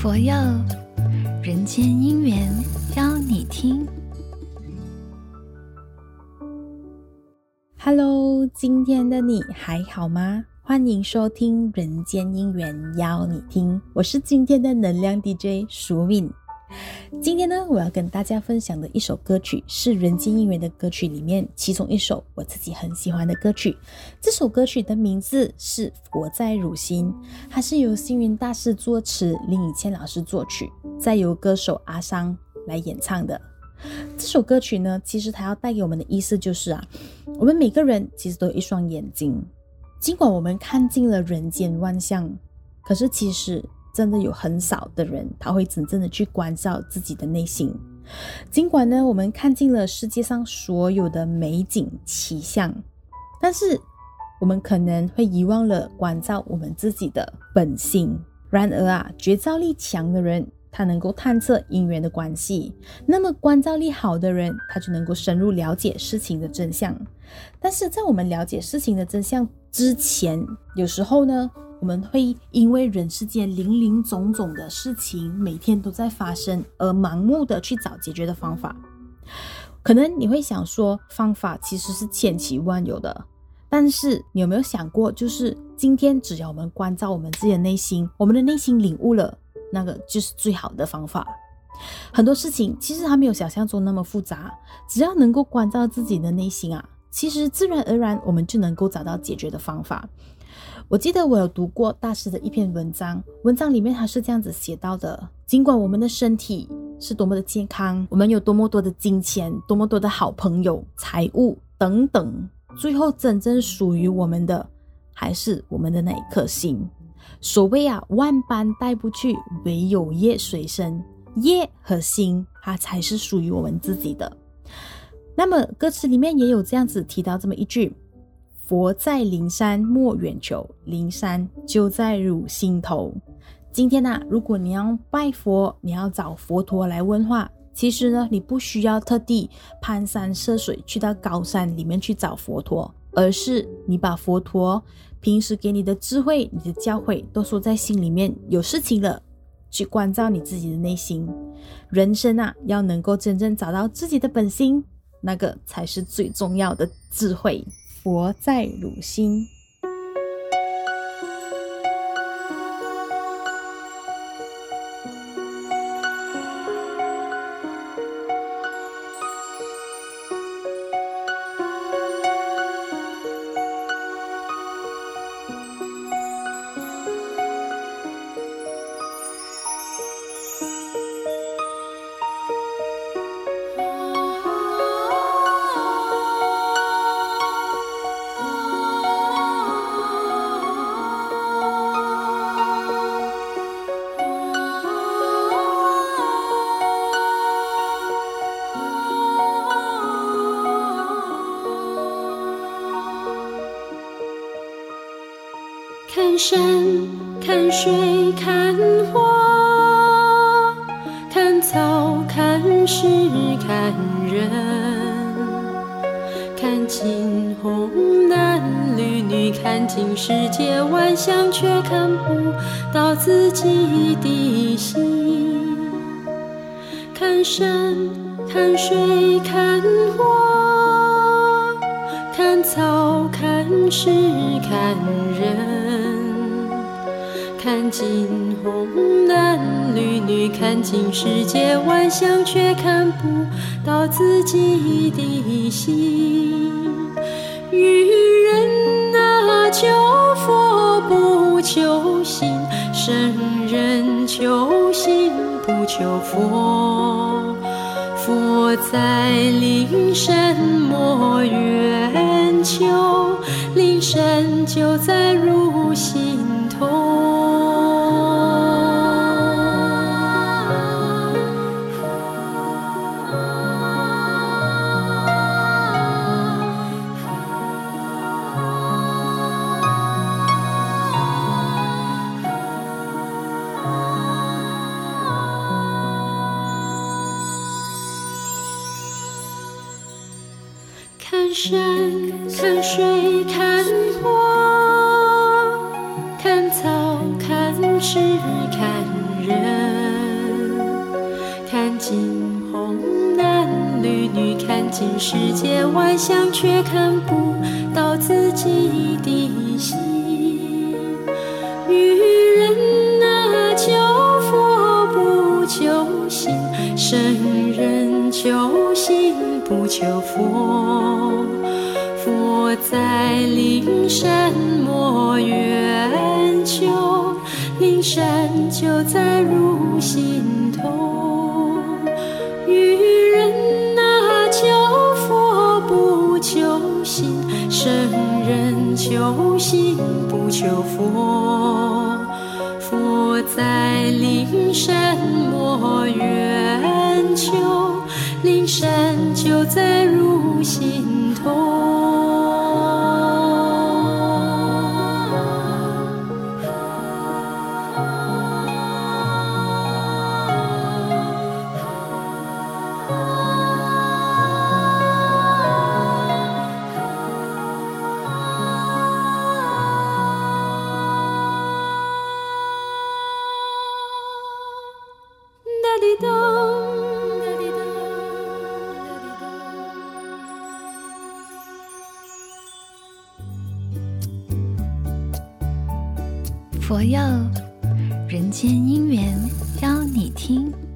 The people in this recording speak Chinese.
佛佑人间姻缘，邀你听。Hello，今天的你还好吗？欢迎收听《人间姻缘》，邀你听。我是今天的能量 DJ 舒敏。今天呢，我要跟大家分享的一首歌曲是《人间姻缘》的歌曲里面其中一首我自己很喜欢的歌曲。这首歌曲的名字是《佛在汝心》，它是由星云大师作词，林以谦老师作曲，再由歌手阿桑来演唱的。这首歌曲呢，其实它要带给我们的意思就是啊，我们每个人其实都有一双眼睛，尽管我们看尽了人间万象，可是其实。真的有很少的人，他会真正的去关照自己的内心。尽管呢，我们看尽了世界上所有的美景奇象，但是我们可能会遗忘了关照我们自己的本性。然而啊，觉照力强的人，他能够探测因缘的关系；那么关照力好的人，他就能够深入了解事情的真相。但是在我们了解事情的真相之前，有时候呢，我们会因为人世间林林总总的事情每天都在发生，而盲目的去找解决的方法。可能你会想说，方法其实是千奇万有的，但是你有没有想过，就是今天只要我们关照我们自己的内心，我们的内心领悟了，那个就是最好的方法。很多事情其实还没有想象中那么复杂，只要能够关照自己的内心啊，其实自然而然我们就能够找到解决的方法。我记得我有读过大师的一篇文章，文章里面他是这样子写到的：尽管我们的身体是多么的健康，我们有多么多的金钱，多么多的好朋友、财物等等，最后真正属于我们的，还是我们的那一颗心。所谓啊，万般带不去，唯有业随身。业和心，它才是属于我们自己的。那么歌词里面也有这样子提到这么一句。佛在灵山莫远求，灵山就在汝心头。今天呢、啊，如果你要拜佛，你要找佛陀来问话，其实呢，你不需要特地攀山涉水去到高山里面去找佛陀，而是你把佛陀平时给你的智慧、你的教诲都说在心里面。有事情了，去关照你自己的内心。人生啊，要能够真正找到自己的本心，那个才是最重要的智慧。佛在汝心。看山，看水，看花，看草，看石，看人，看青红男绿女，看尽世界万象，却看不到自己的心。看山，看水，看花，看草，看石，看人。看尽红男绿女，看尽世界万象，却看不到自己的心。愚人啊，求佛不求心，圣人求心不求佛。佛在灵山莫远求，灵山就在汝心头。山看水看花看草看事看人看尽红男绿女看尽世间万象却看不到自己。求佛。佛在灵山，莫远求；灵山就在汝心头。愚人啊，求佛不求心；圣人求心不求佛。佛在灵山，山就在佛佑人间姻缘邀你听。